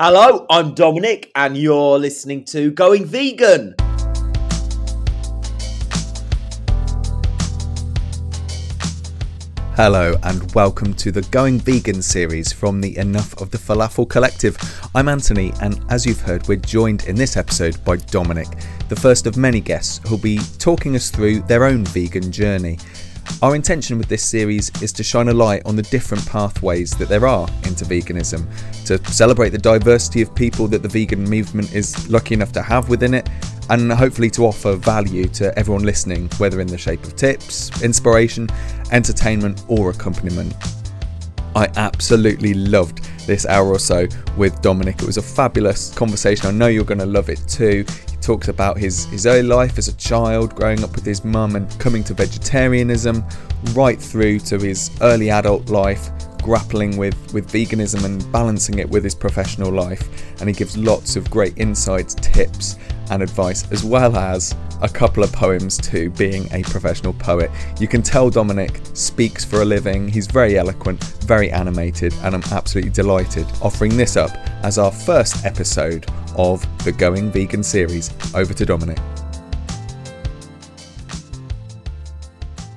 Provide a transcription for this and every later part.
Hello, I'm Dominic, and you're listening to Going Vegan. Hello, and welcome to the Going Vegan series from the Enough of the Falafel Collective. I'm Anthony, and as you've heard, we're joined in this episode by Dominic, the first of many guests who'll be talking us through their own vegan journey. Our intention with this series is to shine a light on the different pathways that there are into veganism, to celebrate the diversity of people that the vegan movement is lucky enough to have within it, and hopefully to offer value to everyone listening, whether in the shape of tips, inspiration, entertainment, or accompaniment. I absolutely loved this hour or so with Dominic. It was a fabulous conversation. I know you're going to love it too He talks about his, his early life as a child, growing up with his mum and coming to vegetarianism, right through to his early adult life, grappling with, with veganism and balancing it with his professional life. And he gives lots of great insights, tips, and advice, as well as a couple of poems to being a professional poet. You can tell Dominic speaks for a living, he's very eloquent, very animated, and I'm absolutely delighted offering this up as our first episode of the Going Vegan series. Over to Dominic.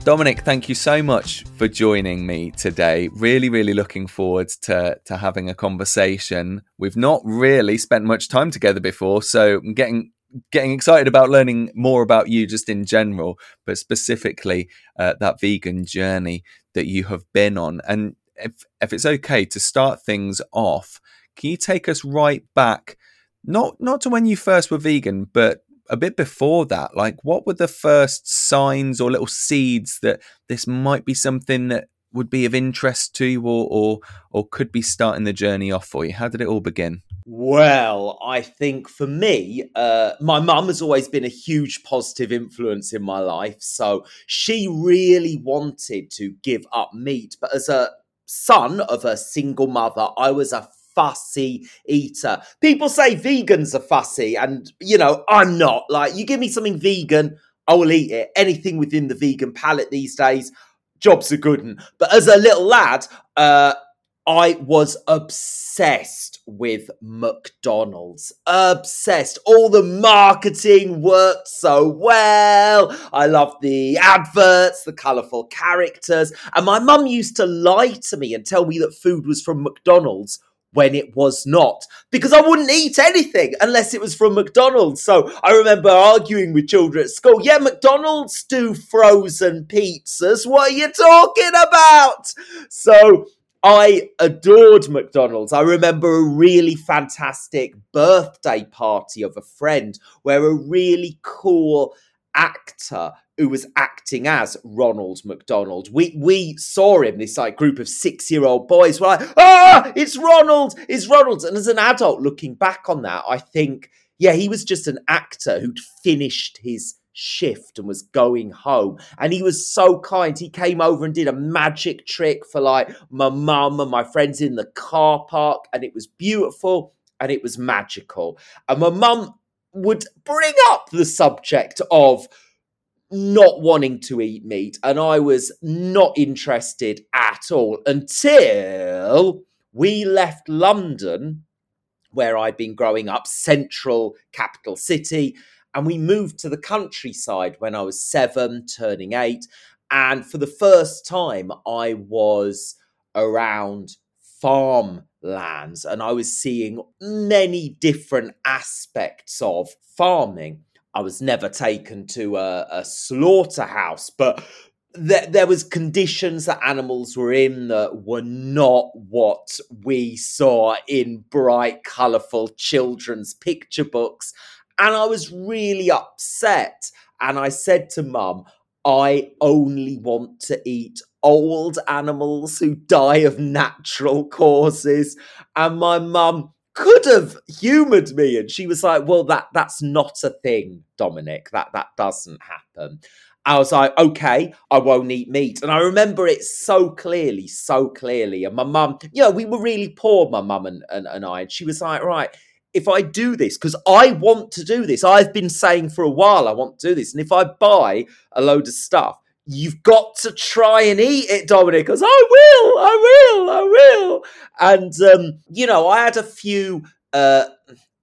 Dominic, thank you so much for joining me today. Really, really looking forward to, to having a conversation. We've not really spent much time together before, so I'm getting getting excited about learning more about you just in general, but specifically uh, that vegan journey that you have been on. And if if it's okay to start things off, can you take us right back not not to when you first were vegan, but a bit before that. Like, what were the first signs or little seeds that this might be something that would be of interest to you, or or or could be starting the journey off for you? How did it all begin? Well, I think for me, uh, my mum has always been a huge positive influence in my life. So she really wanted to give up meat. But as a son of a single mother, I was a fussy eater. People say vegans are fussy, and you know, I'm not. Like, you give me something vegan, I will eat it. Anything within the vegan palette these days, jobs are good. But as a little lad, uh, I was obsessed with McDonald's. Obsessed. All the marketing worked so well. I loved the adverts, the colourful characters. And my mum used to lie to me and tell me that food was from McDonald's when it was not because I wouldn't eat anything unless it was from McDonald's. So I remember arguing with children at school. Yeah, McDonald's do frozen pizzas. What are you talking about? So I adored McDonald's. I remember a really fantastic birthday party of a friend where a really cool actor who was acting as Ronald McDonald. We we saw him, this like group of six-year-old boys were like, ah, it's Ronald, it's Ronald. And as an adult looking back on that, I think, yeah, he was just an actor who'd finished his shift and was going home. And he was so kind. He came over and did a magic trick for like my mum and my friends in the car park, and it was beautiful and it was magical. And my mum would bring up the subject of not wanting to eat meat, and I was not interested at all until we left London, where I'd been growing up, central capital city, and we moved to the countryside when I was seven, turning eight. And for the first time, I was around farmlands and I was seeing many different aspects of farming. I was never taken to a, a slaughterhouse, but there, there was conditions that animals were in that were not what we saw in bright, colourful children's picture books. And I was really upset. And I said to mum, I only want to eat old animals who die of natural causes. And my mum could have humored me. And she was like well that that's not a thing dominic. That that doesn't happen. I was like okay i won't eat meat. And i remember it so clearly so clearly. And my mum you know we were really poor my mum and, and, and i. And she was like right if i do this because i want to do this. I've been saying for a while i want to do this. And if i buy a load of stuff you've got to try and eat it, Dominic. Because I will, I will, I will. And um, you know, I had a few uh,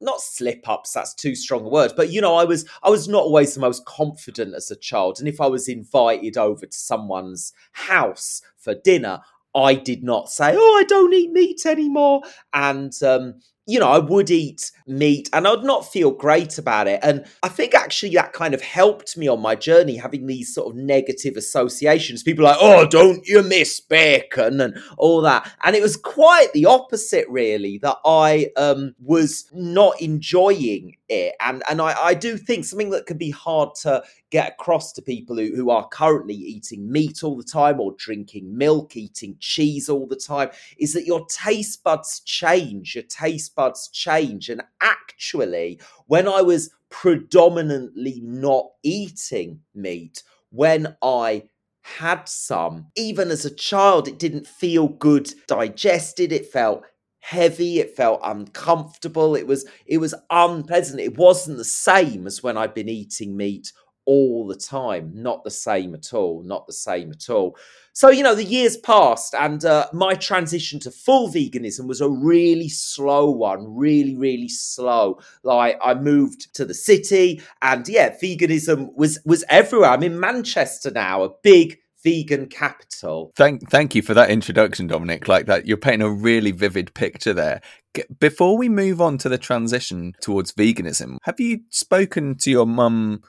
not slip ups that's too strong a word but you know i was i was not always the most confident as a child and if i was invited over to someone's house for dinner i did not say oh i don't eat meat anymore and um, you know, I would eat meat and I would not feel great about it. And I think actually that kind of helped me on my journey, having these sort of negative associations. People like, oh, don't you miss bacon and all that. And it was quite the opposite, really, that I um, was not enjoying it. And and I, I do think something that can be hard to get across to people who, who are currently eating meat all the time or drinking milk, eating cheese all the time, is that your taste buds change. Your taste buds change. And actually, when I was predominantly not eating meat, when I had some, even as a child, it didn't feel good digested. It felt heavy it felt uncomfortable it was it was unpleasant it wasn't the same as when i'd been eating meat all the time not the same at all not the same at all so you know the years passed and uh, my transition to full veganism was a really slow one really really slow like i moved to the city and yeah veganism was was everywhere i'm in manchester now a big vegan capital. Thank, thank you for that introduction, Dominic. Like that, you're painting a really vivid picture there. Before we move on to the transition towards veganism, have you spoken to your mum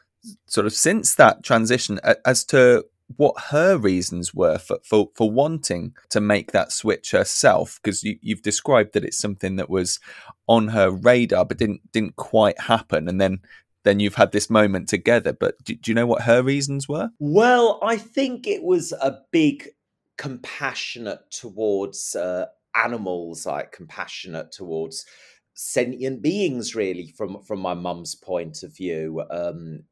sort of since that transition as to what her reasons were for, for, for wanting to make that switch herself because you, you've described that it's something that was on her radar but didn't didn't quite happen and then then you've had this moment together. But do, do you know what her reasons were? Well, I think it was a big compassionate towards uh, animals, like compassionate towards sentient beings really from from my mum's point of view um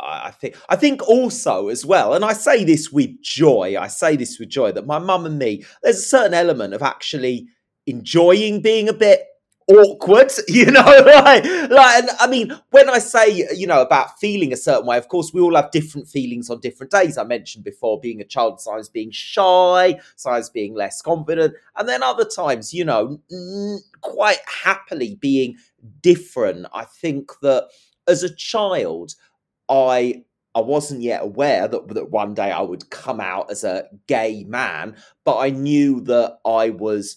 I think I think also as well, and I say this with joy. I say this with joy that my mum and me, there's a certain element of actually enjoying being a bit awkward, you know, like, like, I mean, when I say, you know, about feeling a certain way, of course, we all have different feelings on different days. I mentioned before being a child, sometimes being shy, sometimes being less confident, and then other times, you know, quite happily being different. I think that as a child, I I wasn't yet aware that, that one day I would come out as a gay man, but I knew that I was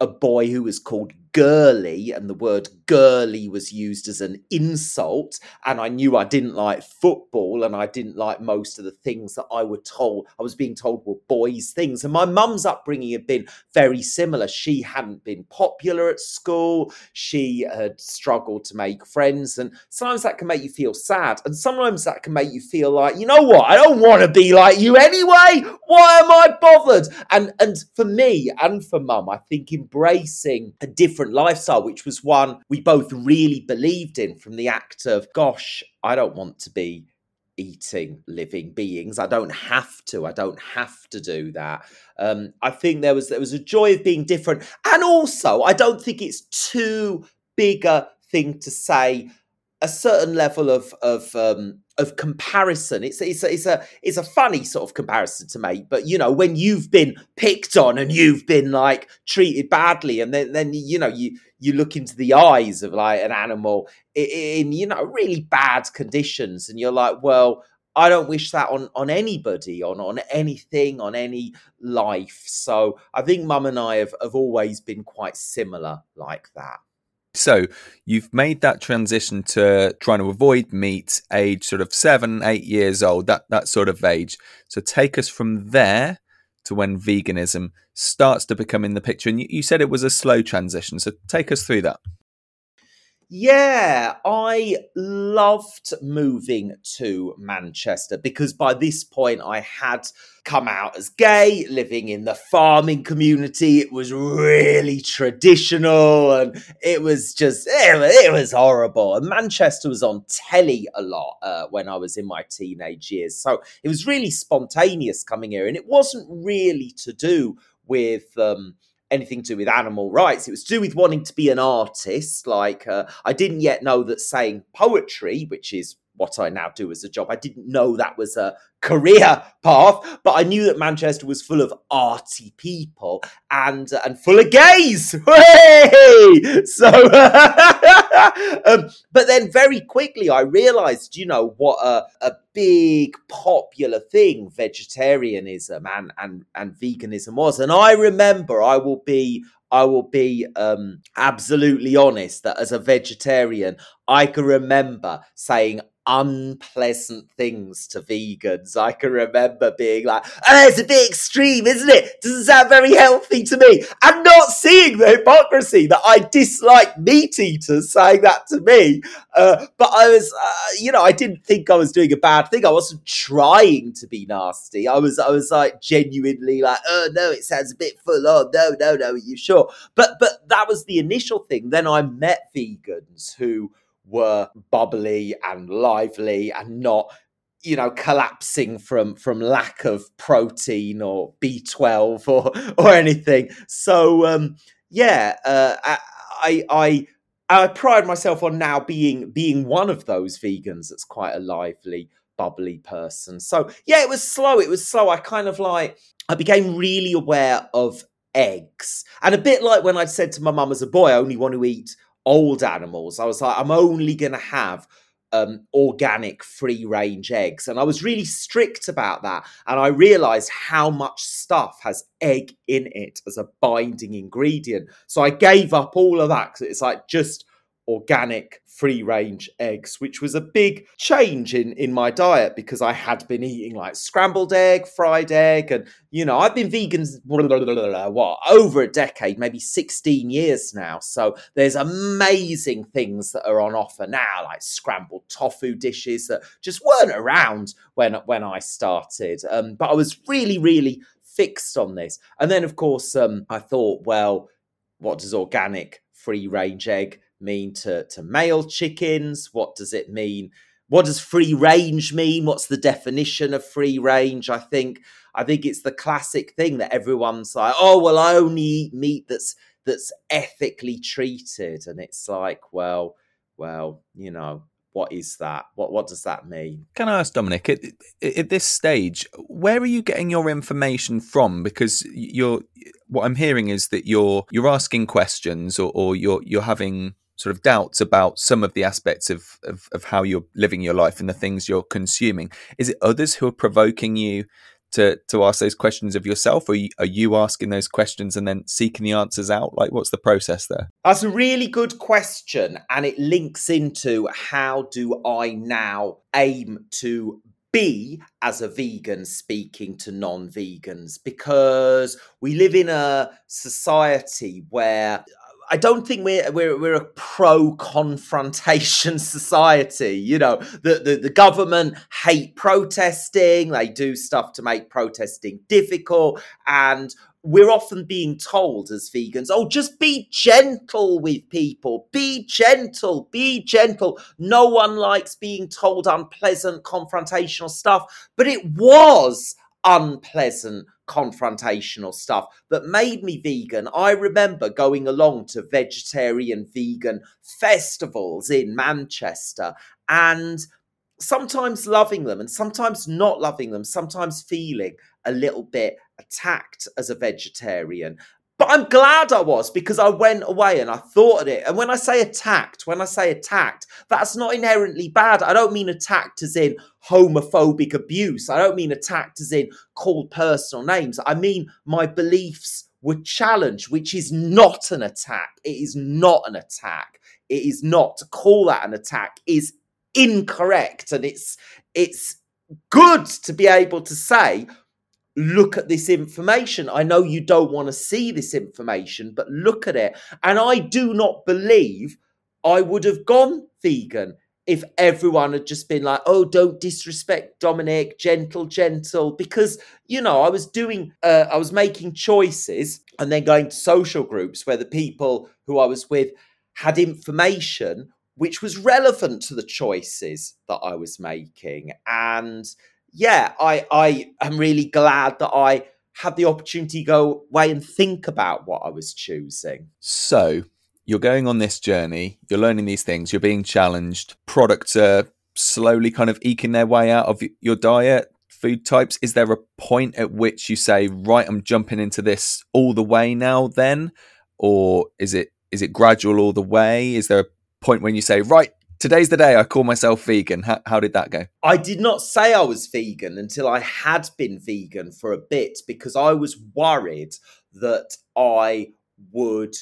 a boy who was called girly and the word girly was used as an insult and i knew i didn't like football and i didn't like most of the things that i were told i was being told were boys things and my mum's upbringing had been very similar. She hadn't been popular at school she had struggled to make friends and sometimes that can make you feel sad and sometimes that can make you feel like you know what? I don't want to be like you anyway. Why am i bothered? And and for me and for mum i think embracing a different lifestyle, which was one we both really believed in from the act of, gosh, I don't want to be eating living beings. I don't have to. I don't have to do that. Um, I think there was there was a joy of being different, and also I don't think it's too big a thing to say a certain level of of um, of comparison. It's it's a, it's a it's a funny sort of comparison to make, but you know when you've been picked on and you've been like treated badly, and then then you know you you look into the eyes of like an animal in, you know really bad conditions, and you're like, well. I don't wish that on on anybody, on on anything, on any life. So I think Mum and I have, have always been quite similar like that. So you've made that transition to trying to avoid meat, age sort of seven, eight years old, that that sort of age. So take us from there to when veganism starts to become in the picture. And you, you said it was a slow transition. So take us through that. Yeah, I loved moving to Manchester because by this point I had come out as gay, living in the farming community. It was really traditional and it was just, it, it was horrible. And Manchester was on telly a lot uh, when I was in my teenage years. So it was really spontaneous coming here and it wasn't really to do with. Um, anything to do with animal rights. It was to do with wanting to be an artist. Like uh, I didn't yet know that saying poetry, which is what I now do as a job. I didn't know that was a career path, but I knew that Manchester was full of arty people and uh, and full of gays. Hey! So, um, but then very quickly I realised, you know, what a, a big popular thing vegetarianism and and and veganism was, and I remember I will be I will be um, absolutely honest that as a vegetarian, I can remember saying unpleasant things to vegans. I can remember being like, oh, it's a bit extreme, isn't it? Doesn't sound very healthy to me. And not seeing the hypocrisy that I dislike meat eaters saying that to me. Uh, but I was, uh, you know, I didn't think I was doing a bad thing. I wasn't trying to be nasty. I was, I was like genuinely like, oh no, it sounds a bit full on. No, no, no, are you sure? But, but that was the initial thing. Then I met vegans who, were bubbly and lively and not you know collapsing from from lack of protein or b12 or or anything. So um yeah uh i i i pride myself on now being being one of those vegans that's quite a lively bubbly person. So yeah it was slow it was slow. I kind of like i became really aware of eggs. And a bit like when i said to my mum as a boy i only want to eat old animals. I was like, I'm only going to have um, organic free range eggs. And I was really strict about that. And I realized how much stuff has egg in it as a binding ingredient. So I gave up all of that because it's like just organic free range eggs, which was a big change in, in my diet because I had been eating like scrambled egg, fried egg, and you know, I've been vegan blah, blah, blah, what over a decade, maybe 16 years now. So there's amazing things that are on offer now, like scrambled tofu dishes that just weren't around when when I started. Um, but I was really, really fixed on this. And then of course, um, I thought, well, what does organic free range egg mean to, to male chickens? What does it mean? What does free range mean? What's the definition of free range? I think I think it's the classic thing that everyone's like, oh well, I only eat meat that's that's ethically treated, and it's like, well, well, you know, what is that? What what does that mean? Can I ask Dominic at, at this stage, where are you getting your information from? Because you're what I'm hearing is that you're you're asking questions or, or you're you're having sort of doubts about some of the aspects of, of, of how you're living your life and the things you're consuming. Is it others who are provoking you to to ask those questions of yourself, or are you, are you asking those questions and then seeking the answers out? Like, what's the process there? That's a really good question, and it links into how do I now aim to be as a vegan speaking to non-vegans because we live in a society where I don't think we're we're we're a pro confrontation society. You know, the, the the government hate protesting. They do stuff to make protesting difficult, and we're often being told as vegans, oh, just be gentle with people. Be gentle. Be gentle. No one likes being told unpleasant, confrontational stuff, but it was unpleasant confrontational stuff that made me vegan. I remember going along to vegetarian vegan festivals in Manchester and sometimes loving them and sometimes not loving them, sometimes feeling a little bit attacked as a vegetarian. But I'm glad I was because I went away and I thought of it. And when I say attacked, when I say attacked, that's not inherently bad. I don't mean attacked as in homophobic abuse. I don't mean attacked as in called personal names. I mean my beliefs were challenged, which is not an attack. It is not an attack. It is not to call that an attack is incorrect. And it's it's good to be able to say look at this information. I know you don't want to see this information, but look at it. And I do not believe I would have gone vegan if everyone had just been like, oh, don't disrespect Dominic, gentle, gentle. Because, you know, I was doing, uh, I was making choices and then going to social groups where the people who I was with had information which was relevant to the choices that I was making. And, yeah, I I am really glad that I had the opportunity to go away and think about what I was choosing. So you're going on this journey, you're learning these things, you're being challenged, products are slowly kind of eking their way out of your diet, food types? Is there a point at which you say, right, I'm jumping into this all the way now then? Or is it is it gradual all the way? Is there a point when you say, right, today's the day I call myself vegan? How, how did that go? I did not say I was vegan until I had been vegan for a bit because I was worried that I would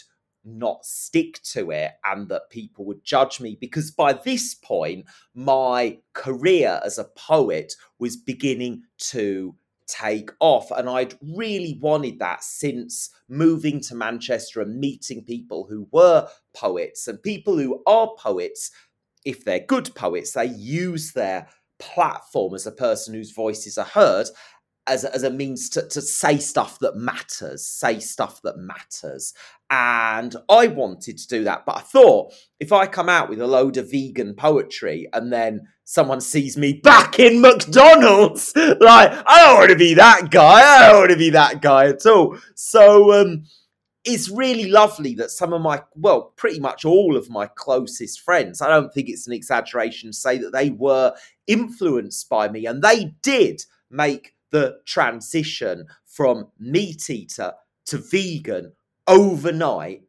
not stick to it and that people would judge me because by this point my career as a poet was beginning to take off and I'd really wanted that since moving to Manchester and meeting people who were poets and people who are poets if they're good poets they use their platform as a person whose voices are heard as as a means to, to say stuff that matters, say stuff that matters. And I wanted to do that. But I thought if I come out with a load of vegan poetry and then someone sees me back in McDonald's, like, I don't want to be that guy. I don't want to be that guy at all. So, um, it's really lovely that some of my, well, pretty much all of my closest friends, I don't think it's an exaggeration to say that they were influenced by me and they did make the transition from meat eater to vegan overnight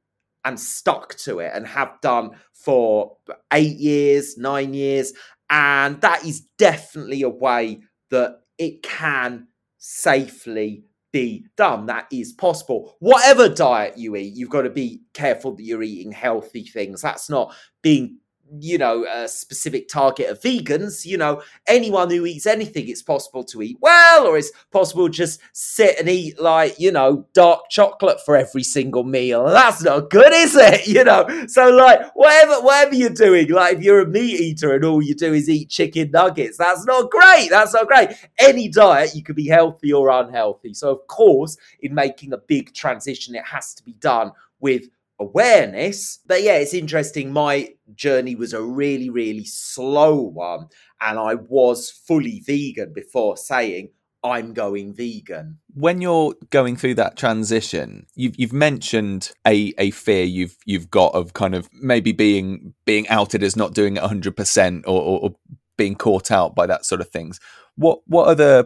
and stuck to it and have done for eight years, nine years. And that is definitely a way that it can safely be done. That is possible. Whatever diet you eat, you've got to be careful that you're eating healthy things. That's not being you know, a specific target of vegans, you know, anyone who eats anything, it's possible to eat well, or it's possible just sit and eat like, you know, dark chocolate for every single meal. That's not good, is it? You know, so like whatever, whatever you're doing, like if you're a meat eater and all you do is eat chicken nuggets, that's not great. That's not great. Any diet, you can be healthy or unhealthy. So of course, in making a big transition, it has to be done with awareness. But yeah, it's interesting. My journey was a really, really slow one. And I was fully vegan before saying, I'm going vegan. When you're going through that transition, you've you've mentioned a, a fear you've you've got of kind of maybe being being outed as not doing it 100 percent or, or being caught out by that sort of things. What what other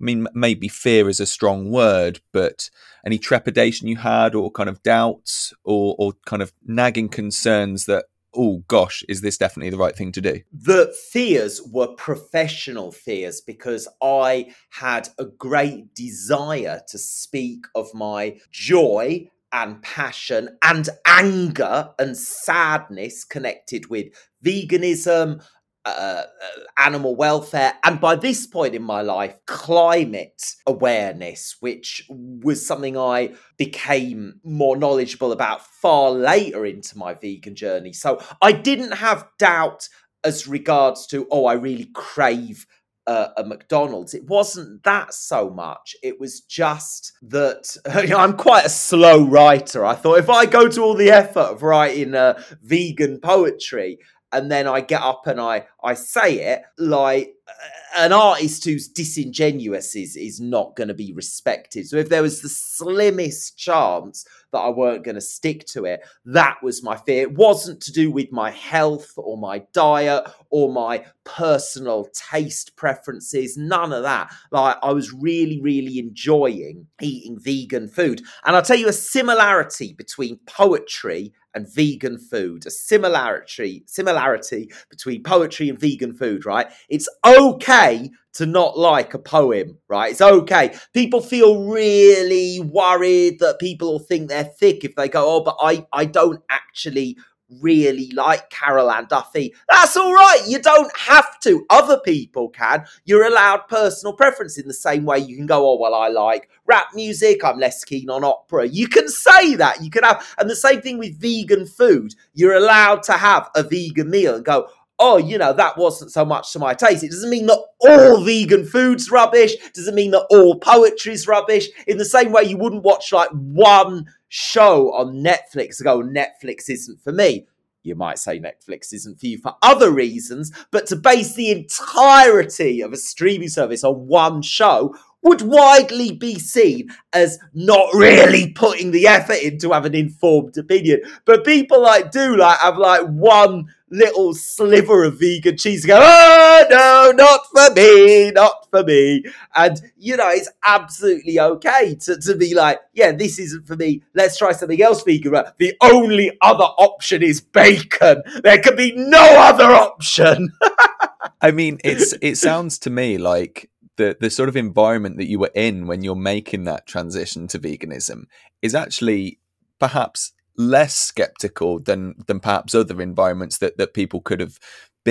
I mean, maybe fear is a strong word, but any trepidation you had, or kind of doubts, or, or kind of nagging concerns that, oh gosh, is this definitely the right thing to do? The fears were professional fears because I had a great desire to speak of my joy and passion and anger and sadness connected with veganism, uh, uh, animal welfare, and by this point in my life, climate awareness, which was something I became more knowledgeable about far later into my vegan journey. So I didn't have doubt as regards to, oh, I really crave uh, a McDonald's. It wasn't that so much. It was just that you know, I'm quite a slow writer. I thought if I go to all the effort of writing uh, vegan poetry and then I get up and I I say it like an artist who's disingenuous is is not going to be respected. So if there was the slimmest chance that I weren't going to stick to it, that was my fear. It wasn't to do with my health or my diet or my personal taste preferences, none of that. Like I was really really enjoying eating vegan food. And I'll tell you a similarity between poetry and vegan food, a similarity similarity between poetry and vegan food, right? It's okay to not like a poem, right? It's okay. People feel really worried that people will think they're thick if they go, "Oh, but I I don't actually really like Carol Ann Duffy. That's all right. You don't have to. Other people can. You're allowed personal preference in the same way you can go, oh, well, I like rap music. I'm less keen on opera. You can say that. You can have, and the same thing with vegan food. You're allowed to have a vegan meal and go, oh, you know, that wasn't so much to my taste. It doesn't mean that all vegan food's rubbish. It doesn't mean that all poetry's rubbish. In the same way, you wouldn't watch like one show on Netflix to oh, go, Netflix isn't for me. You might say Netflix isn't for you for other reasons, but to base the entirety of a streaming service on one show would widely be seen as not really putting the effort in to have an informed opinion. But people like do like have like one little sliver of vegan cheese and go, oh no, not for me, not for me. And you know, it's absolutely okay to, to be like, yeah, this isn't for me. Let's try something else vegan. The only other option is bacon. There can be no other option. I mean, it's it sounds to me like the the sort of environment that you were in when you're making that transition to veganism is actually perhaps less skeptical than than perhaps other environments that that people could have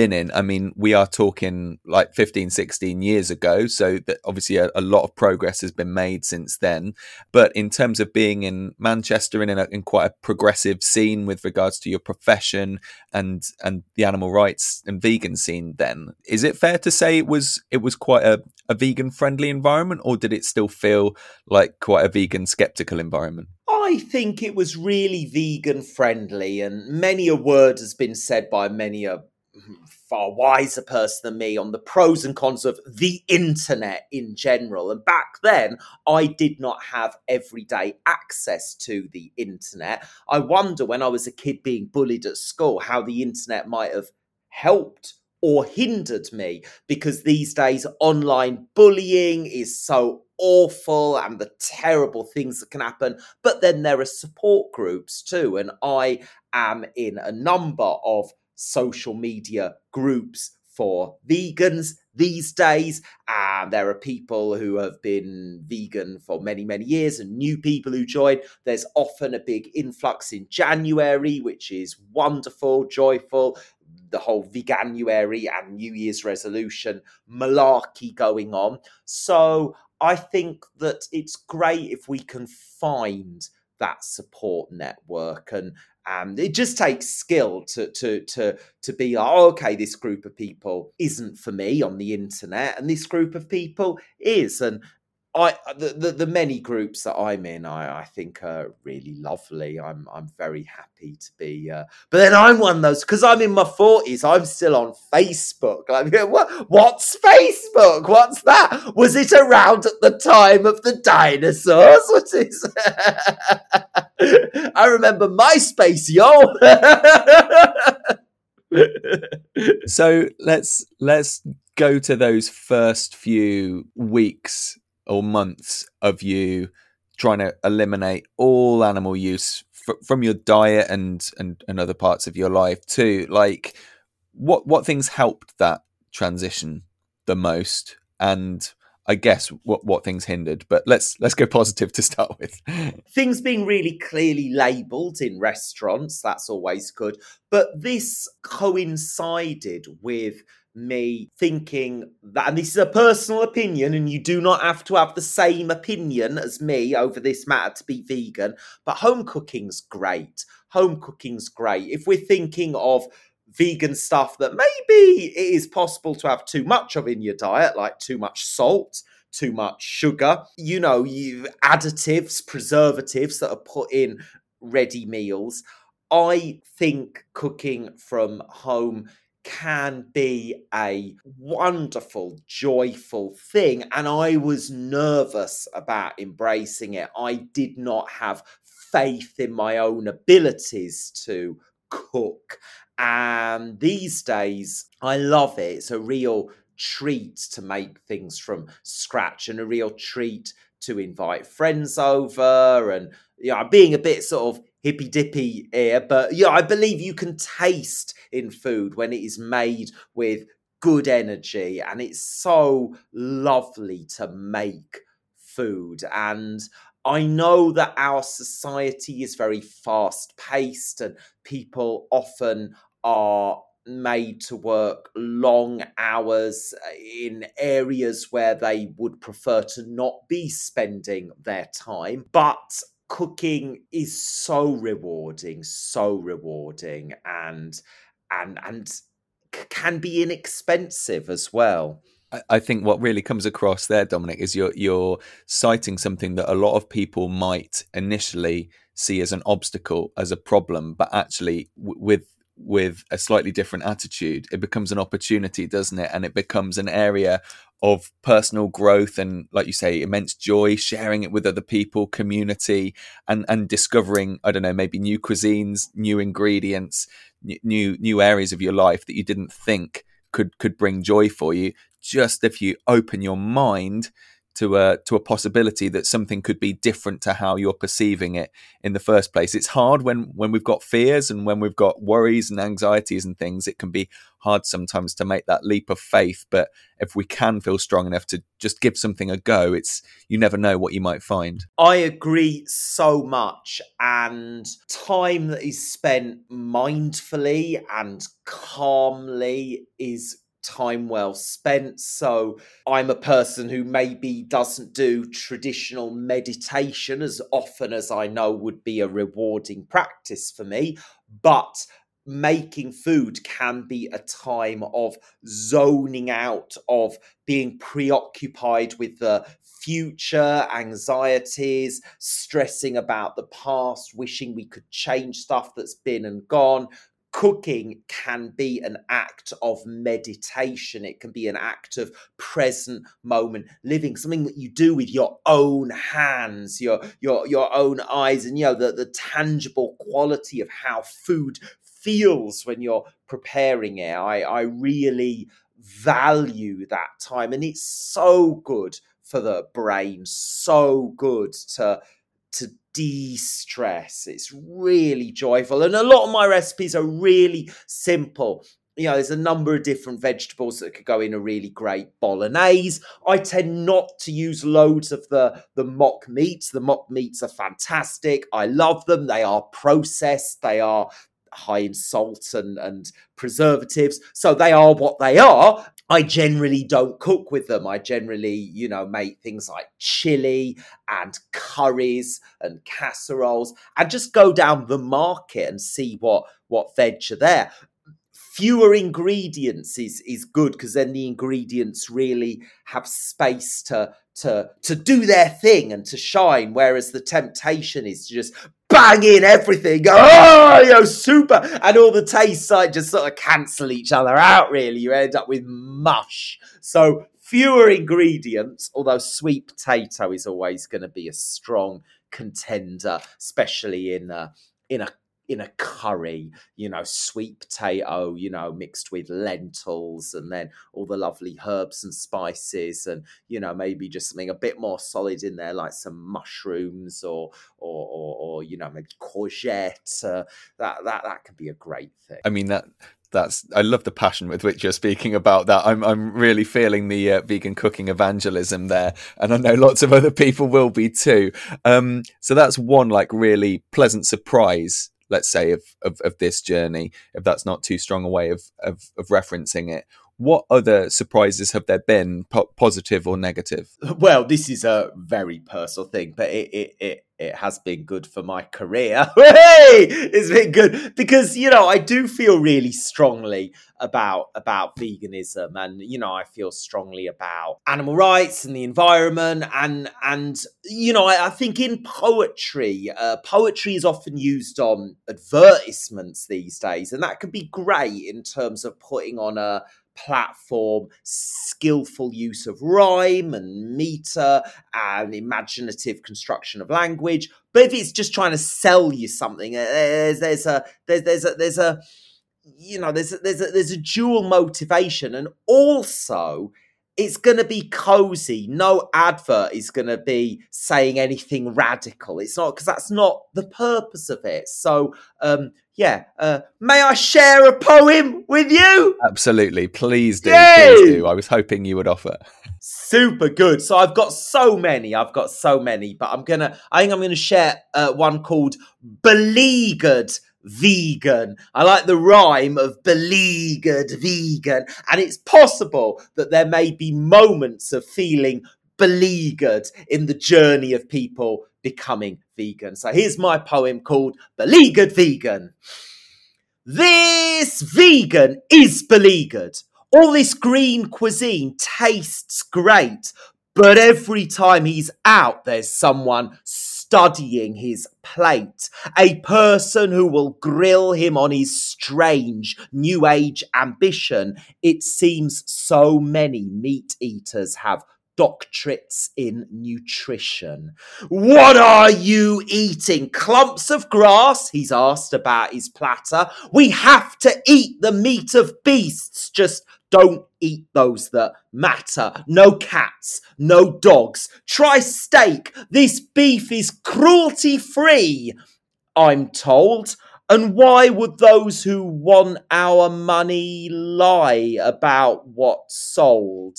been in i mean we are talking like 15 16 years ago so that obviously a, a lot of progress has been made since then. But in terms of being in manchester in, a, in quite a progressive scene with regards to your profession and and the animal rights and vegan scene then is it fair to say it was it was quite a, a vegan friendly environment or did it still feel like quite a vegan skeptical environment? I think it was really vegan friendly, and many a word has been said by many a far wiser person than me on the pros and cons of the internet in general. And back then, I did not have everyday access to the internet. I wonder when I was a kid being bullied at school how the internet might have helped or hindered me because these days online bullying is so awful and the terrible things that can happen. But then there are support groups too. And I am in a number of social media groups for vegans these days. And there are people who have been vegan for many, many years and new people who join. There's often a big influx in January, which is wonderful, joyful the whole veganuary and New Year's resolution malarkey going on. So I think that it's great if we can find that support network and um, it just takes skill to to to to be like, oh, okay, this group of people isn't for me on the internet, and this group of people is, and I the, the, the many groups that I'm in, I, I think are really lovely. I'm I'm very happy to be. Uh, but then I'm one of those because I'm in my forties. I'm still on Facebook. Like, what? What's Facebook? What's that? Was it around at the time of the dinosaurs? What is? I remember MySpace, yo. so let's let's go to those first few weeks or months of you trying to eliminate all animal use f- from your diet and, and and other parts of your life too like what what things helped that transition the most and I guess what what things hindered, but let's let's go positive to start with. things being really clearly labelled in restaurants, that's always good. But this coincided with me thinking that, and this is a personal opinion, and you do not have to have the same opinion as me over this matter to be vegan, but home cooking's great. Home cooking's great. If we're thinking of vegan stuff that maybe it is possible to have too much of in your diet, like too much salt, too much sugar, you know, you additives, preservatives that are put in ready meals. I think cooking from home can be a wonderful, joyful thing. And I was nervous about embracing it. I did not have faith in my own abilities to cook. And these days, I love it. It's a real treat to make things from scratch and a real treat to invite friends over and you know, being a bit sort of hippy dippy here, eh, but yeah, I believe you can taste in food when it is made with good energy, and it's so lovely to make food. And I know that our society is very fast paced, and people often are made to work long hours eh, in areas where they would prefer to not be spending their time. But cooking is so rewarding, so rewarding, and and and can be inexpensive as well. I think what really comes across there, Dominic, is you're you're citing something that a lot of people might initially see as an obstacle, as a problem, but actually w- with with a slightly different attitude, it becomes an opportunity, doesn't it? And it becomes an area of personal growth and like you say immense joy sharing it with other people community and and discovering i don't know maybe new cuisines new ingredients new new areas of your life that you didn't think could could bring joy for you just if you open your mind to a to a possibility that something could be different to how you're perceiving it in the first place. It's hard when when we've got fears and when we've got worries and anxieties and things. It can be hard sometimes to make that leap of faith. But if we can feel strong enough to just give something a go, it's you never know what you might find. I agree so much, and time that is spent mindfully and calmly is time well spent. So I'm a person who maybe doesn't do traditional meditation as often as I know would be a rewarding practice for me, but making food can be a time of zoning out of being preoccupied with the future anxieties stressing about the past wishing we could change stuff that's been and gone cooking can be an act of meditation. It can be an act of present moment living something that you do with your own hands your your your own eyes and you know the, the tangible quality of how food feels when you're preparing it. I i really value that time and it's so good for the brain so good to to de-stress. It's really joyful. And a lot of my recipes are really simple. You know, there's a number of different vegetables that could go in a really great bolognese. I tend not to use loads of the, the mock meats. The mock meats are fantastic. I love them. They are processed. They are high in salt and, and preservatives. So they are what they are. I generally don't cook with them. I generally, you know, make things like chili and curries and casseroles and just go down the market and see what what veg are there. Fewer ingredients is is good because then the ingredients really have space to to to do their thing and to shine. Whereas the temptation is to just bang in everything. oh, you know, super. And all the tastes like just sort of cancel each other out, really. You end up with mush. So fewer ingredients, although sweet potato is always going to be a strong contender, especially in a, in a in a curry, you know, sweet potato, you know, mixed with lentils and then all the lovely herbs and spices and, you know, maybe just something a bit more solid in there, like some mushrooms or, or, or, or you know, maybe courgette. Uh, that, that, that could be a great thing. I mean, that, that's I love the passion with which you're speaking about that. I'm I'm really feeling the uh, vegan cooking evangelism there, and I know lots of other people will be too. Um, so that's one like really pleasant surprise let's say of, of, of this journey if that's not too strong a way of, of, of referencing it. What other surprises have there been po- positive or negative? Well this is a very personal thing but it, it, it it has been good for my career. hey, it's been good because you know I do feel really strongly about about veganism, and you know I feel strongly about animal rights and the environment, and and you know I, I think in poetry, uh, poetry is often used on advertisements these days, and that can be great in terms of putting on a platform, skillful use of rhyme and meter and imaginative construction of language. But if it's just trying to sell you something, uh, there's, there's a there's there's a there's a you know there's a, there's a, there's a dual motivation, and also it's going to be cozy. No advert is going to be saying anything radical. It's not because that's not the purpose of it. So, um, yeah, uh, may I share a poem with you? Absolutely. Please do. Yay! Please do. I was hoping you would offer. Super good. So I've got so many. I've got so many, but I'm going to, I think I'm going to share uh, one called Beleaguered vegan. I like the rhyme of beleaguered vegan. And it's possible that there may be moments of feeling beleaguered in the journey of people becoming vegan. So here's my poem called Beleaguered Vegan. This vegan is beleaguered. All this green cuisine tastes great, but every time he's out, there's someone studying his plate, a person who will grill him on his strange new age ambition. It seems so many meat eaters have doctorates in nutrition. What are you eating? Clumps of grass? He's asked about his platter. We have to eat the meat of beasts, just don't eat those that matter. No cats, no dogs. Try steak. This beef is cruelty free, I'm told. And why would those who want our money lie about what's sold?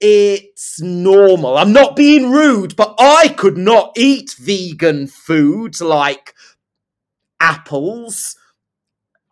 It's normal. I'm not being rude, but I could not eat vegan food like apples.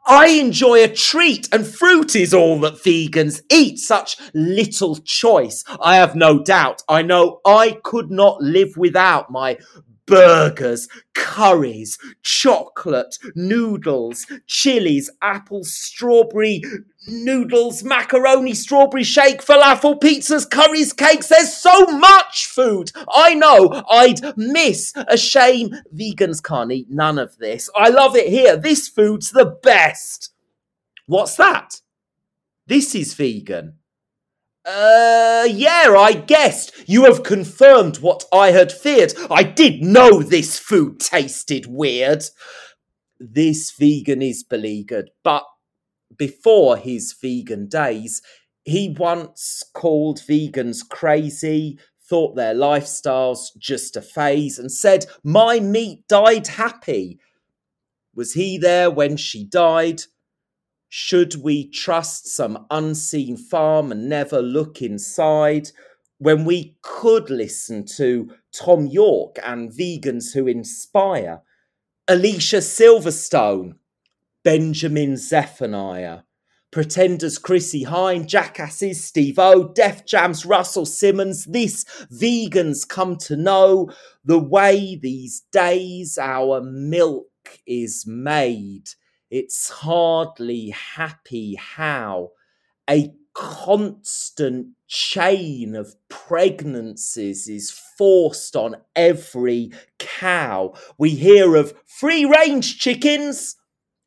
I enjoy a treat, and fruit is all that vegans eat. Such little choice. I have no doubt. I know I could not live without my burgers, curries, chocolate, noodles, chilies, apples, strawberry noodles, macaroni, strawberry shake, falafel, pizzas, curries, cakes. There's so much food. I know I'd miss. A shame vegans can't eat none of this. I love it here. This food's the best. What's that? This is vegan. Uh, yeah, I guessed. You have confirmed what I had feared. I did know this food tasted weird. This vegan is beleaguered, but before his vegan days, he once called vegans crazy, thought their lifestyles just a phase, and said, My meat died happy. Was he there when she died? Should we trust some unseen farm and never look inside? When we could listen to Thom Yorke and vegans who inspire, Alicia Silverstone, Benjamin Zephaniah, Pretenders Chrissie Hynde, Jackasses Steve O, Def Jam's Russell Simmons. This vegans come to know the way these days our milk is made. It's hardly happy how a constant chain of pregnancies is forced on every cow. We hear of free range chickens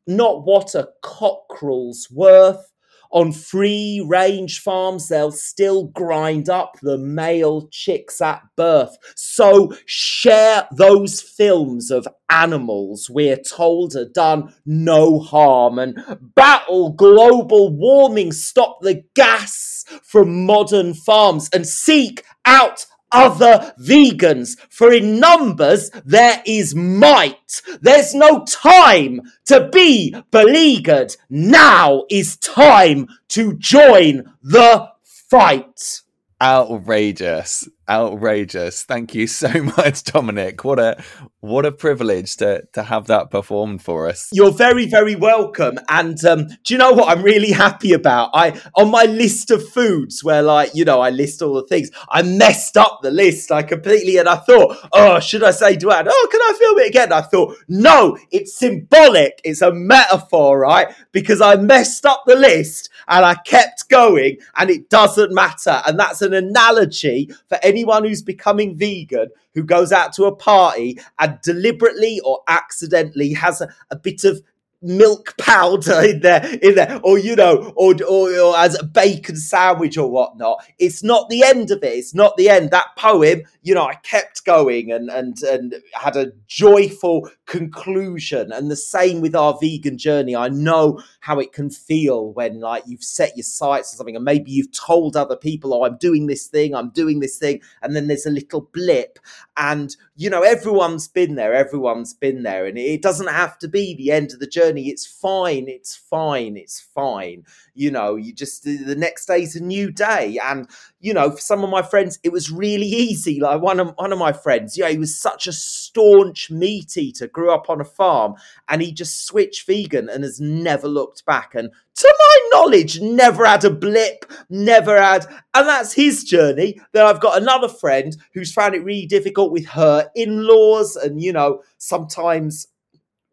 not what a cockerel's worth. On free range farms, they'll still grind up the male chicks at birth. So share those films of animals we're told are done no harm and battle global warming, stop the gas from modern farms and seek out other vegans, for in numbers there is might. There's no time to be beleaguered. Now is time to join the fight. Outrageous outrageous. Thank you so much, Dominic. What a what a privilege to to have that performed for us. You're very very welcome. And um, do you know what I'm really happy about? I on my list of foods where like you know I list all the things. I messed up the list I completely, and I thought, oh, should I say add? Oh, can I film it again? I thought, no, it's symbolic. It's a metaphor, right? Because I messed up the list and I kept going, and it doesn't matter. And that's an analogy for anyone who's becoming vegan who goes out to a party and deliberately or accidentally has a, a bit of milk powder in there, in there, or you know, or, or, or as a bacon sandwich or whatnot. It's not the end of it. It's not the end. That poem, you know, I kept going and and and had a joyful conclusion. And the same with our vegan journey. I know how it can feel when like you've set your sights on something and maybe you've told other people, oh, I'm doing this thing, I'm doing this thing, and then there's a little blip. And you know, everyone's been there, everyone's been there, and it doesn't have to be the end of the journey. It's fine, it's fine, it's fine. You know, you just the next day's a new day. And, you know, for some of my friends, it was really easy. Like one of one of my friends, know, he was such a staunch meat eater, grew up on a farm, and he just switched vegan and has never looked back. And to my knowledge, never had a blip, never had, and that's his journey. Then I've got another friend who's found it really difficult with her in laws, and you know, sometimes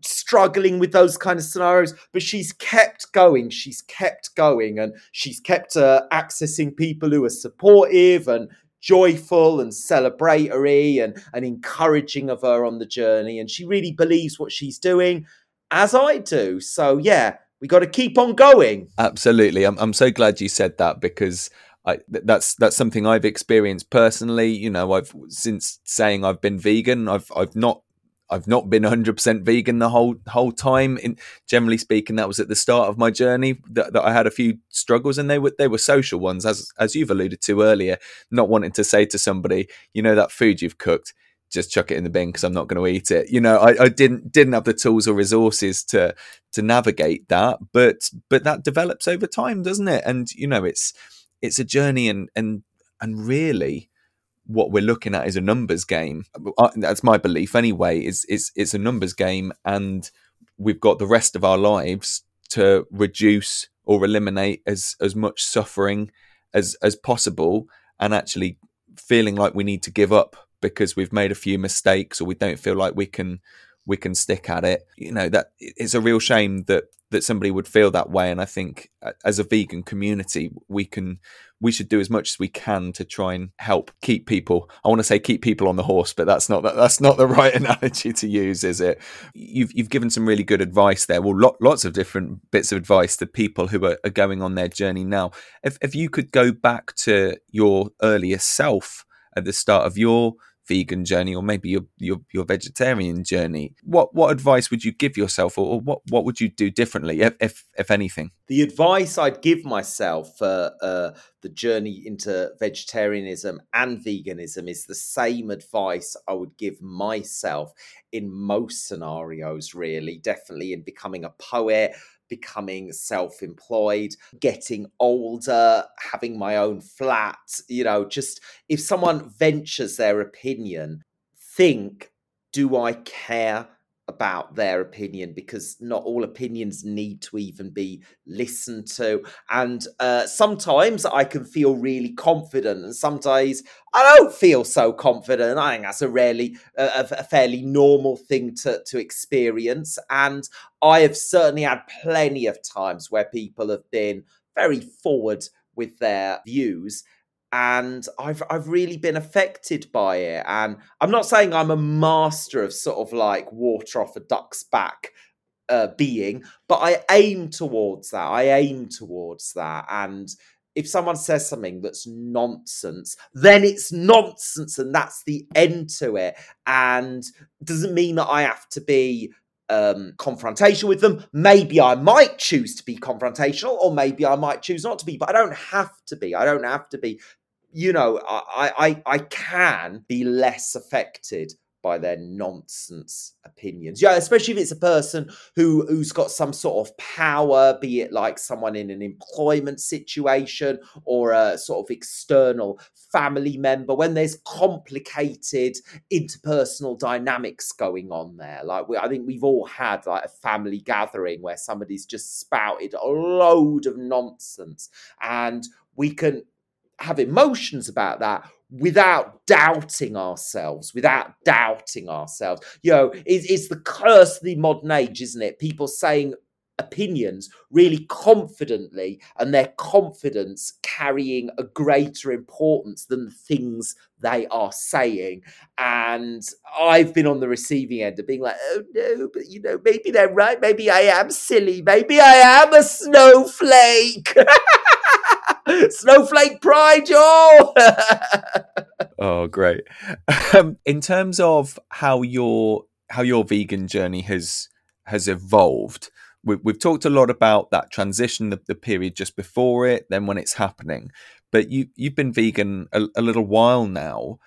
struggling with those kind of scenarios, but she's kept going. She's kept going and she's kept uh, accessing people who are supportive and joyful and celebratory and, and encouraging of her on the journey. And she really believes what she's doing, as I do. So, yeah, we got to keep on going. Absolutely. I'm, I'm so glad you said that because. I, that's that's something I've experienced personally. You know, I've since saying I've been vegan, I've I've not I've not been 100% vegan the whole whole time. In generally speaking, that was at the start of my journey that, that I had a few struggles, and they were they were social ones, as as you've alluded to earlier. Not wanting to say to somebody, you know, that food you've cooked, just chuck it in the bin because I'm not going to eat it. You know, I, I didn't didn't have the tools or resources to to navigate that, but but that develops over time, doesn't it? And you know, it's it's a journey, and and and really what we're looking at is a numbers game. That's my belief anyway. Is it's it's a numbers game, and we've got the rest of our lives to reduce or eliminate as as much suffering as as possible, and actually feeling like we need to give up because we've made a few mistakes or we don't feel like we can we can stick at it. You know that it's a real shame that that somebody would feel that way, and I think uh, as a vegan community we can we should do as much as we can to try and help keep people. I want to say keep people on the horse, but that's not that's not the right analogy to use, is it? You've you've given some really good advice there. Well, lots of different bits of advice to people who are, are going on their journey now. If if you could go back to your earlier self at the start of your vegan journey or maybe your your, your vegetarian journey what what advice would you give yourself or, or what what would you do differently if if, if anything? The advice i'd give myself for uh, the journey into vegetarianism and veganism is the same advice i would give myself in most scenarios really definitely in becoming a poet becoming self employed, getting older, having my own flat. You know, just if someone ventures their opinion, think, do I care about their opinion because not all opinions need to even be listened to. And uh, sometimes I can feel really confident, and sometimes I don't feel so confident. I think that's a rarely uh, a, fairly normal thing to to experience. And I have certainly had plenty of times where people have been very forward with their views and I've I've really been affected by it. And I'm not saying I'm a master of sort of like water off a duck's back uh, being, but I aim towards that. I aim towards that. And if someone says something that's nonsense, then it's nonsense, and that's the end to it. And doesn't mean that I have to be um, confrontational with them. Maybe I might choose to be confrontational, or maybe I might choose not to be, but I don't have to be. I don't have to be you know, I, I, I can be less affected by their nonsense opinions. Yeah, especially if it's a person who who's got some sort of power, be it like someone in an employment situation or a sort of external family member. When there's complicated interpersonal dynamics going on there, like we, I think we've all had like a family gathering where somebody's just spouted a load of nonsense, and we can have emotions about that without doubting ourselves, without doubting ourselves. You know, it's, it's the curse of the modern age, isn't it? People saying opinions really confidently and their confidence carrying a greater importance than the things they are saying. And I've been on the receiving end of being like, oh no, but you know, maybe they're right. Maybe I am silly. Maybe I am a snowflake. Snowflake pride, y'all. oh, great. Um, in terms of how your how your vegan journey has has evolved, we, we've talked a lot about that transition, the, the period just before it, then when it's happening. But you you've been vegan a, a little while now.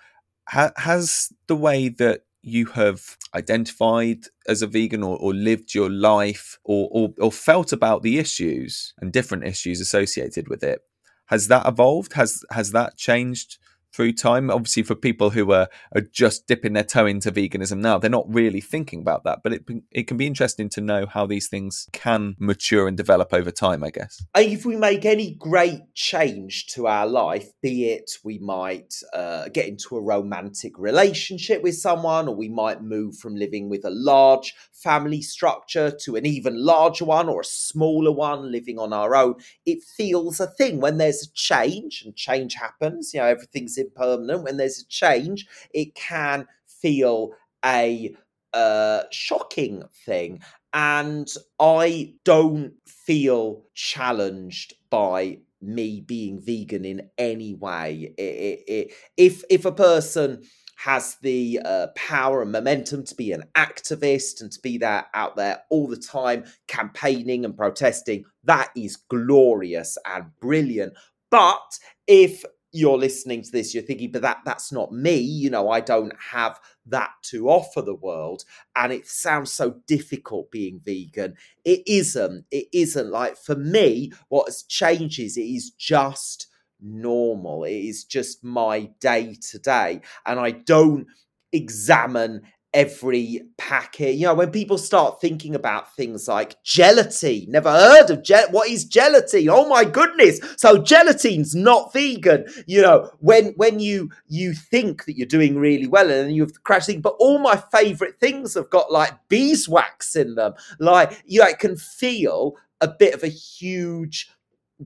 Ha, has the way that you have identified as a vegan or, or lived your life or, or, or felt about the issues and different issues associated with it has that evolved? Has has that changed through time? Obviously, for people who are, are just dipping their toe into veganism now, they're not really thinking about that. But it it can be interesting to know how these things can mature and develop over time. I guess. If we make any great change to our life, be it we might uh, get into a romantic relationship with someone, or we might move from living with a large family structure to an even larger one or a smaller one living on our own, it feels a thing when there's a change and change happens. You know, everything's impermanent, when there's a change, it can feel a uh, shocking thing. And I don't feel challenged by me being vegan in any way. It, it, it, if if a person has the uh, power and momentum to be an activist and to be there out there all the time campaigning and protesting that is glorious and brilliant but if you're listening to this you're thinking but that that's not me you know i don't have that to offer the world. And it sounds so difficult being vegan. It isn't it isn't. Like for me what has changed is it is just normal. It is just my day to day. And i don't examine every packet. You know, when people start thinking about things like gelatine, never heard of gel. What is gelatine? Oh my goodness! So gelatine's not vegan. You know, when when you you think that you're doing really well and then you've crashed thing, but all my favorite things have got like beeswax in them. Like you know, can feel a bit of a huge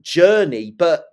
journey, but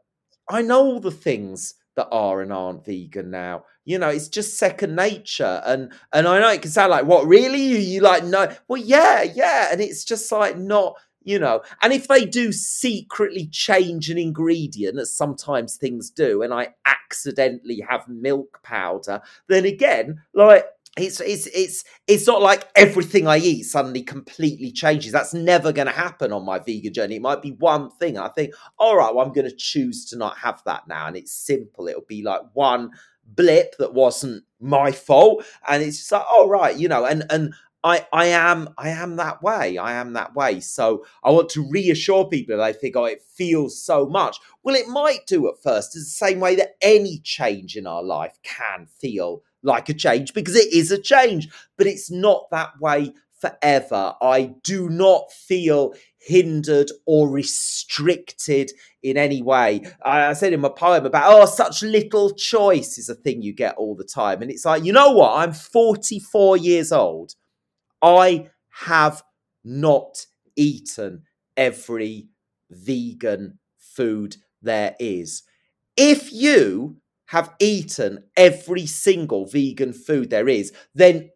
I know all the things that are and aren't vegan now. You know, it's just second nature. And and I know it can sound like, what, really? You, you like no well, yeah, yeah. And it's just like not, you know, and if they do secretly change an ingredient, as sometimes things do, and I accidentally have milk powder, then again, like it's it's it's it's not like everything I eat suddenly completely changes. That's never going to happen on my vegan journey. It might be one thing. I think, all right, well, I'm going to choose to not have that now, and it's simple. It'll be like one blip that wasn't my fault, and it's just like, all right, you know, and and I, I am I am that way. I am that way. So I want to reassure people that they think, oh, it feels so much. Well, it might do at first. It's the same way that any change in our life can feel like a change because it is a change, but it's not that way forever. I do not feel hindered or restricted in any way. I, said in my poem about, oh, such little choice is a thing you get all the time. And it's like, you know what? I'm 44 years old. I have not eaten every vegan food there is. If you have eaten every single vegan food there is, then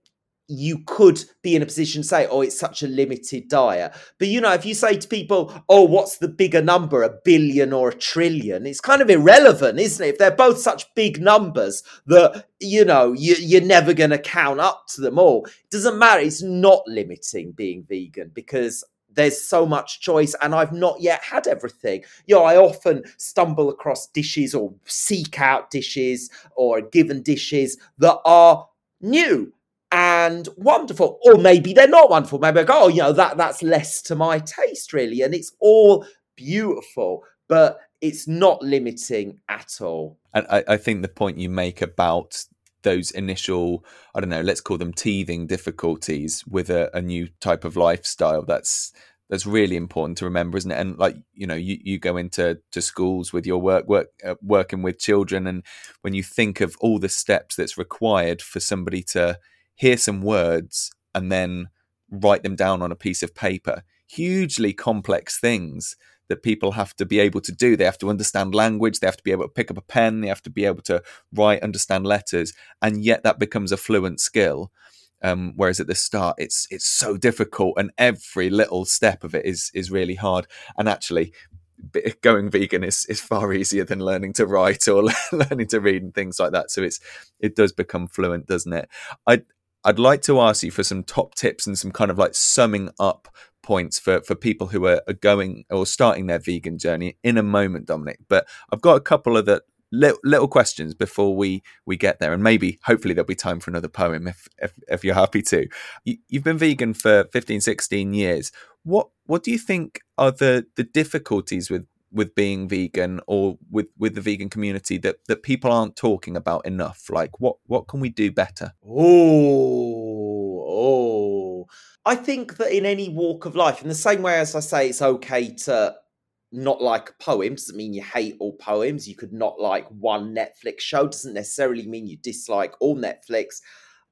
you could be in a position to say, oh, it's such a limited diet. But you know, if you say to people, oh, what's the bigger number, a billion or a trillion? It's kind of irrelevant, isn't it? If they're both such big numbers that, you know, you, are never going to count up to them all. It doesn't matter. It's not limiting being vegan because there's so much choice and I've not yet had everything. You know, I often stumble across dishes or seek out dishes or given dishes that are new and wonderful. Or maybe they're not wonderful. Maybe I go, oh, you know, that that's less to my taste, really. And it's all beautiful, but it's not limiting at all. And I, I think the point you make about those initial i don't know let's call them teething difficulties with a, a, new type of lifestyle that's that's really important to remember isn't it and like you know you, you go into to schools with your work work uh, working with children and when you think of all the steps that's required for somebody to hear some words and then write them down on a piece of paper hugely complex things that people have to be able to do. They have to understand language, they have to be able to pick up a pen, they have to be able to write, understand letters, and yet that becomes a fluent skill. Um, whereas at the start, it's it's so difficult, and every little step of it is is really hard. And actually, going vegan is, is far easier than learning to write or learning to read and things like that. So it's it does become fluent, doesn't it? I I'd like to ask you for some top tips and some kind of like summing up points for for people who are, are going or starting their vegan journey in a moment, Dominic. But I've got a couple of the little, little questions before we we get there, and maybe hopefully there'll be time for another poem if if, if you're happy to. You, you've been vegan for 15, 16 years. What what do you think are the the difficulties with with being vegan or with with the vegan community that that people aren't talking about enough like what what can we do better oh oh I think that in any walk of life, in the same way as I say it's okay to not like a poem, doesn't mean you hate all poems. You could not like one Netflix show, doesn't necessarily mean you dislike all Netflix.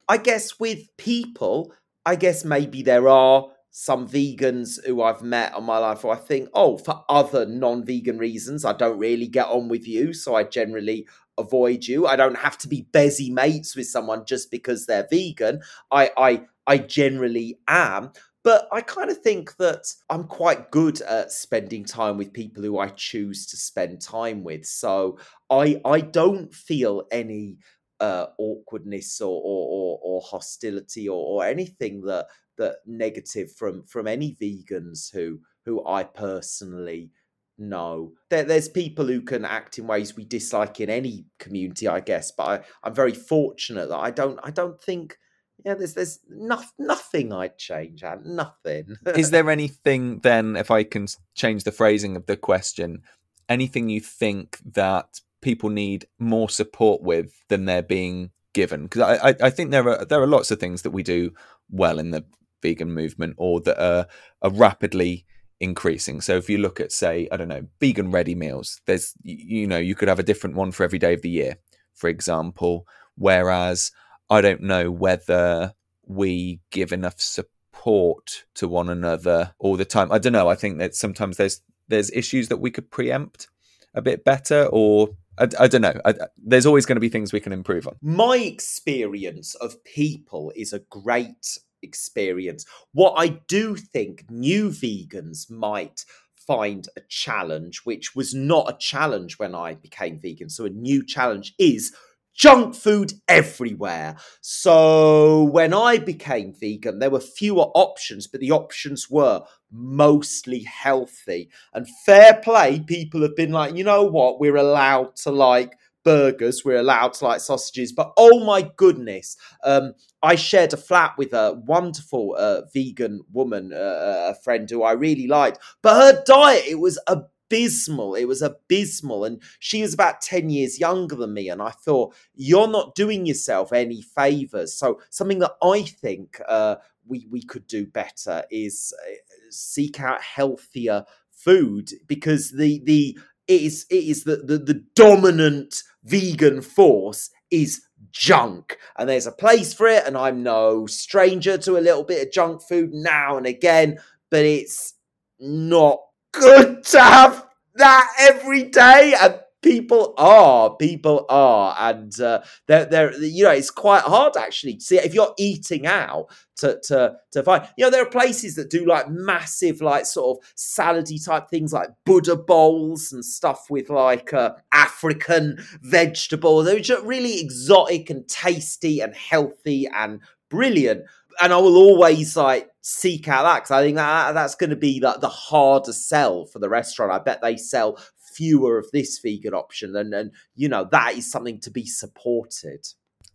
I guess with people, I guess maybe there are some vegans who I've met on my life, I think, oh, for other non-vegan reasons, I don't really get on with you, so I generally avoid you. I don't have to be busy mates with someone just because they're vegan. I I I generally am. But I kind of think that I'm quite good at spending time with people who I choose to spend time with. So I I don't feel any uh, awkwardness or, or, or, or hostility or, or anything that that negative from from any vegans who who I personally know. There, there's people who can act in ways we dislike in any community, I guess. But I, I'm very fortunate that I don't I don't think yeah, there's there's no, nothing I'd change, nothing. Is there anything then, if I can change the phrasing of the question, anything you think that people need more support with than they're being given? Because I, I, I think there are there are lots of things that we do well in the vegan movement or that are, are rapidly increasing. So if you look at, say, I don't know, vegan ready meals, there's you know you could have a different one for every day of the year, for example. Whereas I don't know whether we give enough support to one another all the time. I don't know. I think that sometimes there's there's issues that we could preempt a bit better, or I, I don't know. I, there's always going to be things we can improve on. My experience of people is a great experience. What I do think new vegans might find a challenge, which was not a challenge when I became vegan. So, a new challenge is junk food everywhere. So when I became vegan, there were fewer options, but the options were mostly healthy. And fair play, people have been like, you know what, we're allowed to like burgers, we're allowed to like sausages, but oh my goodness, um, I shared a flat with a wonderful uh, vegan woman, uh, a friend who I really liked, but her diet, it was abysmal. It was abysmal. And she was about 10 years younger than me. And I thought, you're not doing yourself any favors. So, something that I think uh, we, we could do better is uh, seek out healthier food because the, the, it is, it is the, the, the dominant vegan force is junk. And there's a place for it and i'm no stranger to a little bit of junk food now and again but it's not good to have that every day and people are people are and uh, they're, they're you know it's quite hard actually see if you're eating out to to to find you know there are places that do like massive like sort of salady type things like buddha bowls and stuff with like uh, african vegetables they're just really exotic and tasty and healthy and brilliant and I will always like seek out that because I think that that's going to be like the harder sell for the restaurant. I bet they sell fewer of this vegan option, and and you know that is something to be supported.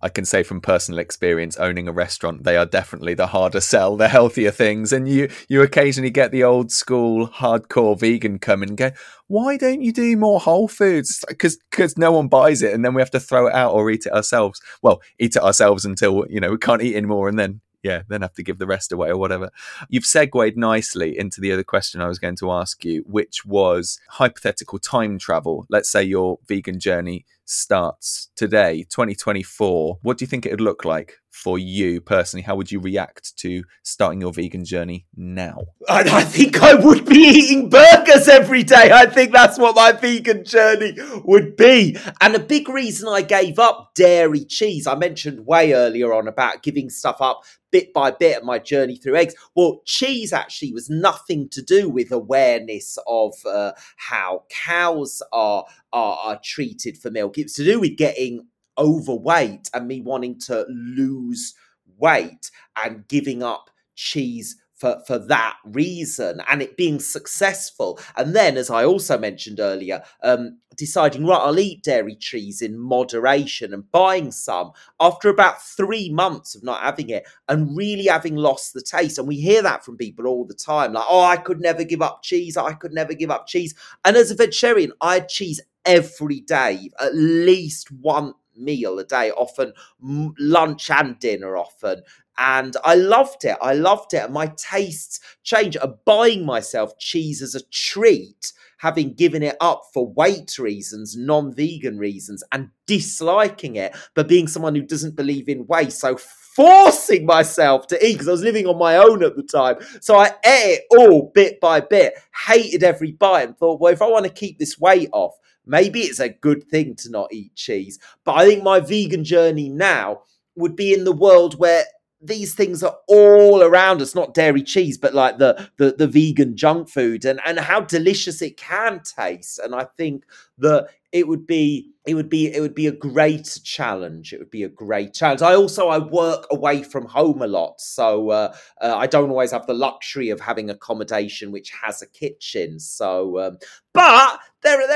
I can say from personal experience owning a restaurant, they are definitely the harder sell, the healthier things. And you you occasionally get the old school hardcore vegan come and go, why don't you do more whole foods? Because because no one buys it, and then we have to throw it out or eat it ourselves. Well, eat it ourselves until you know we can't eat anymore, and then yeah, then have to give the rest away or whatever. You've segued nicely into the other question I was going to ask you, which was hypothetical time travel. Let's say your vegan journey starts today, 2024. What do you think it would look like for you personally? How would you react to starting your vegan journey now? I, I think I would be eating burgers every day. I think that's what my vegan journey would be. And a big reason I gave up dairy cheese, I mentioned way earlier on about giving stuff up bit by bit of my journey through eggs. Well, cheese actually was nothing to do with awareness of uh, how cows are, are, are treated for milk. It's to do with getting overweight and me wanting to lose weight and giving up cheese for, for that reason and it being successful. And then, as I also mentioned earlier, um, deciding, right, I'll eat dairy cheese in moderation and buying some after about three months of not having it and really having lost the taste. And we hear that from people all the time like, oh, I could never give up cheese. I could never give up cheese. And as a vegetarian, I had cheese every day, at least one meal a day, often lunch and dinner, often and I loved it. I loved it. And my tastes changed. And buying myself cheese as a treat having given it up for weight reasons, non vegan reasons, and disliking it, but being someone who doesn't believe in whey. So forcing myself to eat because I was living on my own at the time. So I ate it all bit by bit, hated every bite, and thought, well, if I want to keep this weight off, maybe it's a good thing to not eat cheese. But I think my vegan journey now would be in the world where these things are all around us not dairy cheese but like the, the the vegan junk food and and how delicious it can taste. And i think that it would be it would be it would be a great challenge. It would be a great challenge. I also i work away from home a lot. So uh, uh, i don't always have the luxury of having accommodation which has a kitchen. So um, but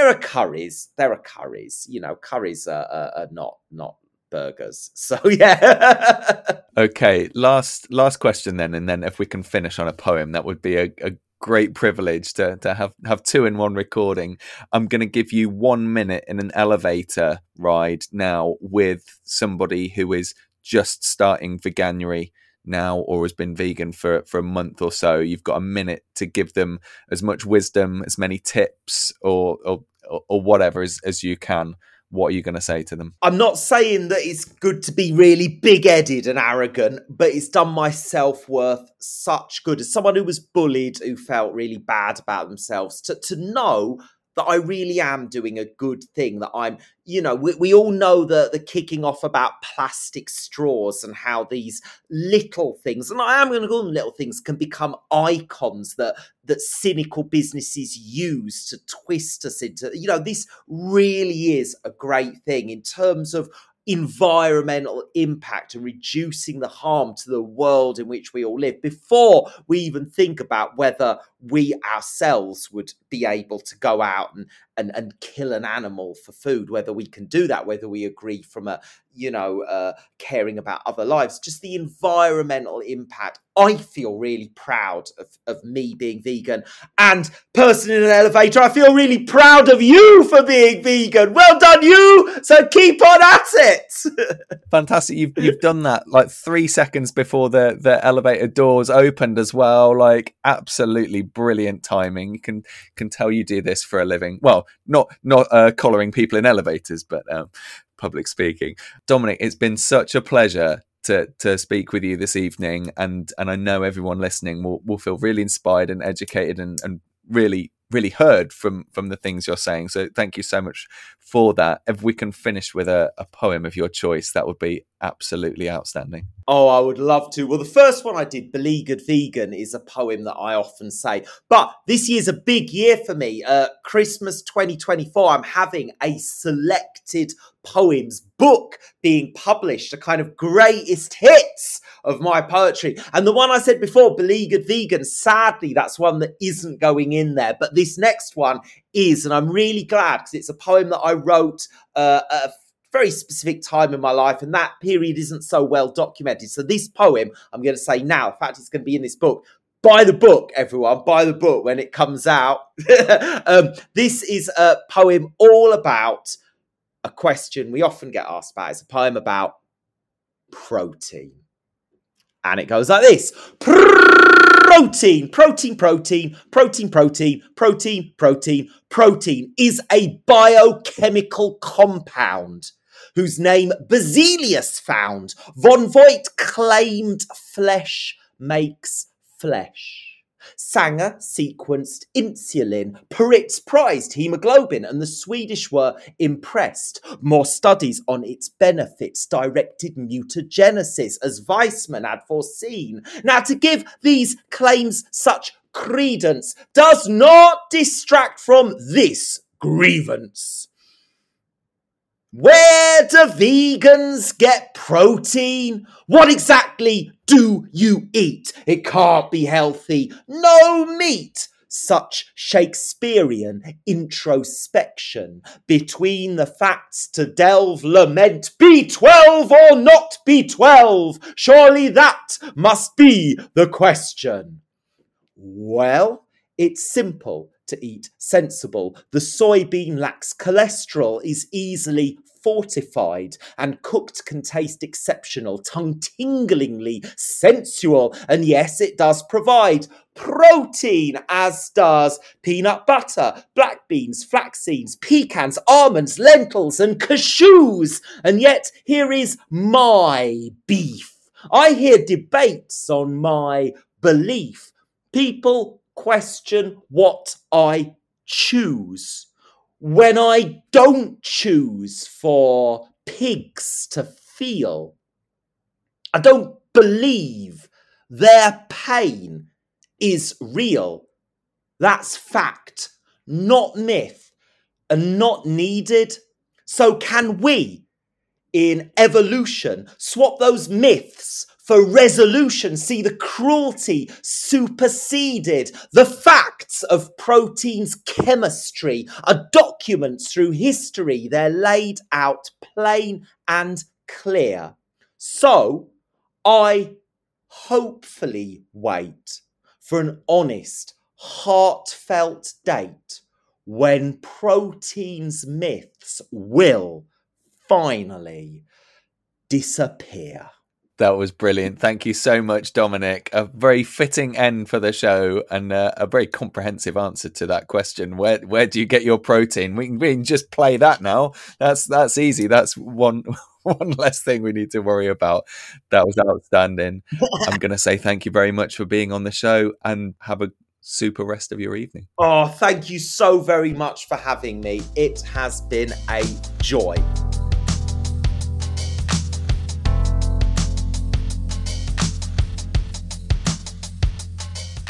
there are curries there are curries you know curries are, are, are not not burgers. So yeah. okay, last last question then, and then if we can finish on a poem, that would be a, a great privilege to to have have two in one recording. I'm going to give you one minute in an elevator ride now with somebody who is just starting veganuary now or has been vegan for for a month or so you've got a minute to give them as much wisdom as many tips or or, or whatever as, as you can what are you going to say to them? I'm not saying that it's good to be really big headed and arrogant, but it's done my self worth such good. As someone who was bullied, who felt really bad about themselves, to, to know that I really am doing a good thing, that I'm, you know, we, we all know the, the kicking off about plastic straws and how these little things, and I am going to call them little things, can become icons that that cynical businesses use to twist us into, you know, this really is a great thing in terms of environmental impact and reducing the harm to the world in which we all live before we even think about whether we ourselves would be able to go out and, and, and kill an animal for food, whether we can do that, whether we agree from a, you know, uh, caring about other lives, just the environmental impact. I feel really proud of, of me being vegan. And person in an elevator, I feel really proud of you for being vegan. Well done, you. So keep on at it. Fantastic. You've, you've done that like three seconds before the, the elevator doors opened as well. Like absolutely brilliant timing. You can, can tell you do this for a living. Well, not, not uh, collaring people in elevators, but um, public speaking. Dominic, it's been such a pleasure to to speak with you this evening, and and I know everyone listening will will feel really inspired and educated and and really really heard from from the things you're saying. So thank you so much for that. If we can finish with a, a poem of your choice, that would be absolutely outstanding. Oh, I would love to. Well, the first one I did, Beleaguered Vegan, is a poem that I often say. But this year's a big year for me. Uh, Christmas 2024, I'm having a selected poems book being published, a kind of greatest hits of my poetry. And the one I said before, Beleaguered Vegan, sadly, that's one that isn't going in there. But this next one is, and I'm really glad because it's a poem that I wrote uh, a very specific time in my life, and that period isn't so well documented. So, this poem, I'm going to say now, in fact, it's going to be in this book. Buy the book, everyone. Buy the book when it comes out. um, this is a poem all about a question we often get asked about. It's a poem about protein. And it goes like this protein, protein, protein, protein, protein, protein, protein, protein is a biochemical compound whose name Berzelius found. Von Voit claimed flesh makes flesh. Sanger sequenced insulin. Perutz prized hemoglobin, and the Swedish were impressed. More studies on its benefits directed mutagenesis, as Weizmann had foreseen. Now, to give these claims such credence does not distract from this grievance. Where do vegans get protein? What exactly do you eat? It can't be healthy. No meat. Such Shakespearean introspection between the facts to delve, lament B12 or not B12. Surely that must be the question. Well, it's simple to eat sensible. The soybean lacks cholesterol, is easily fortified, and cooked can taste exceptional, tongue tinglingly sensual. And yes, it does provide protein, as does peanut butter, black beans, flax seeds, pecans, almonds, lentils, and cashews. And yet, here is my beef. I hear debates on my belief. People question what I choose when I don't choose for pigs to feel. I don't believe their pain is real. That's fact, not myth, and not needed. So, can we, in evolution, swap those myths for resolution, see the cruelty superseded. The facts of protein's chemistry are documents through history. They're laid out plain and clear. So I hopefully wait for an honest, heartfelt date when protein's myths will finally disappear. That was brilliant. Thank you so much, Dominic. A very fitting end for the show and uh, a very comprehensive answer to that question. Where where do you get your protein? We can, we can just play that now. That's that's easy. That's one one less thing we need to worry about. That was outstanding. I'm going to say thank you very much for being on the show and have a super rest of your evening. Oh, thank you so very much for having me. It has been a joy.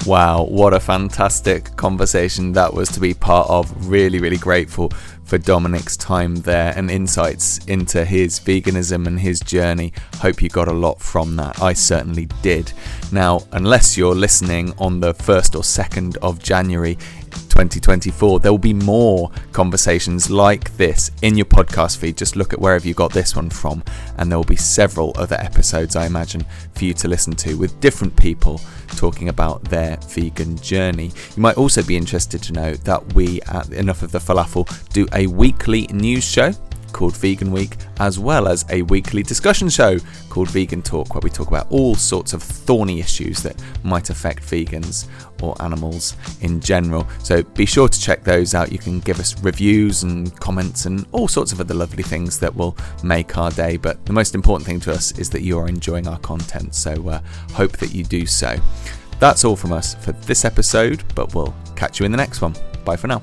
Wow, what a fantastic conversation that was to be part of. Really, really grateful for Dominic's time there and insights into his veganism and his journey. Hope you got a lot from that. I certainly did. Now, unless you're listening on the 1st or 2nd of January, 2024. There will be more conversations like this in your podcast feed. Just look at wherever you got this one from, and there will be several other episodes, I imagine, for you to listen to with different people talking about their vegan journey. You might also be interested to know that we at Enough of the Falafel do a weekly news show called Vegan Week, as well as a weekly discussion show called Vegan Talk, where we talk about all sorts of thorny issues that might affect vegans or animals in general. So be sure to check those out. You can give us reviews and comments and all sorts of other lovely things that will make our day. But the most important thing to us is that you are enjoying our content. So uh, hope that you do so. That's all from us for this episode, but we'll catch you in the next one. Bye for now.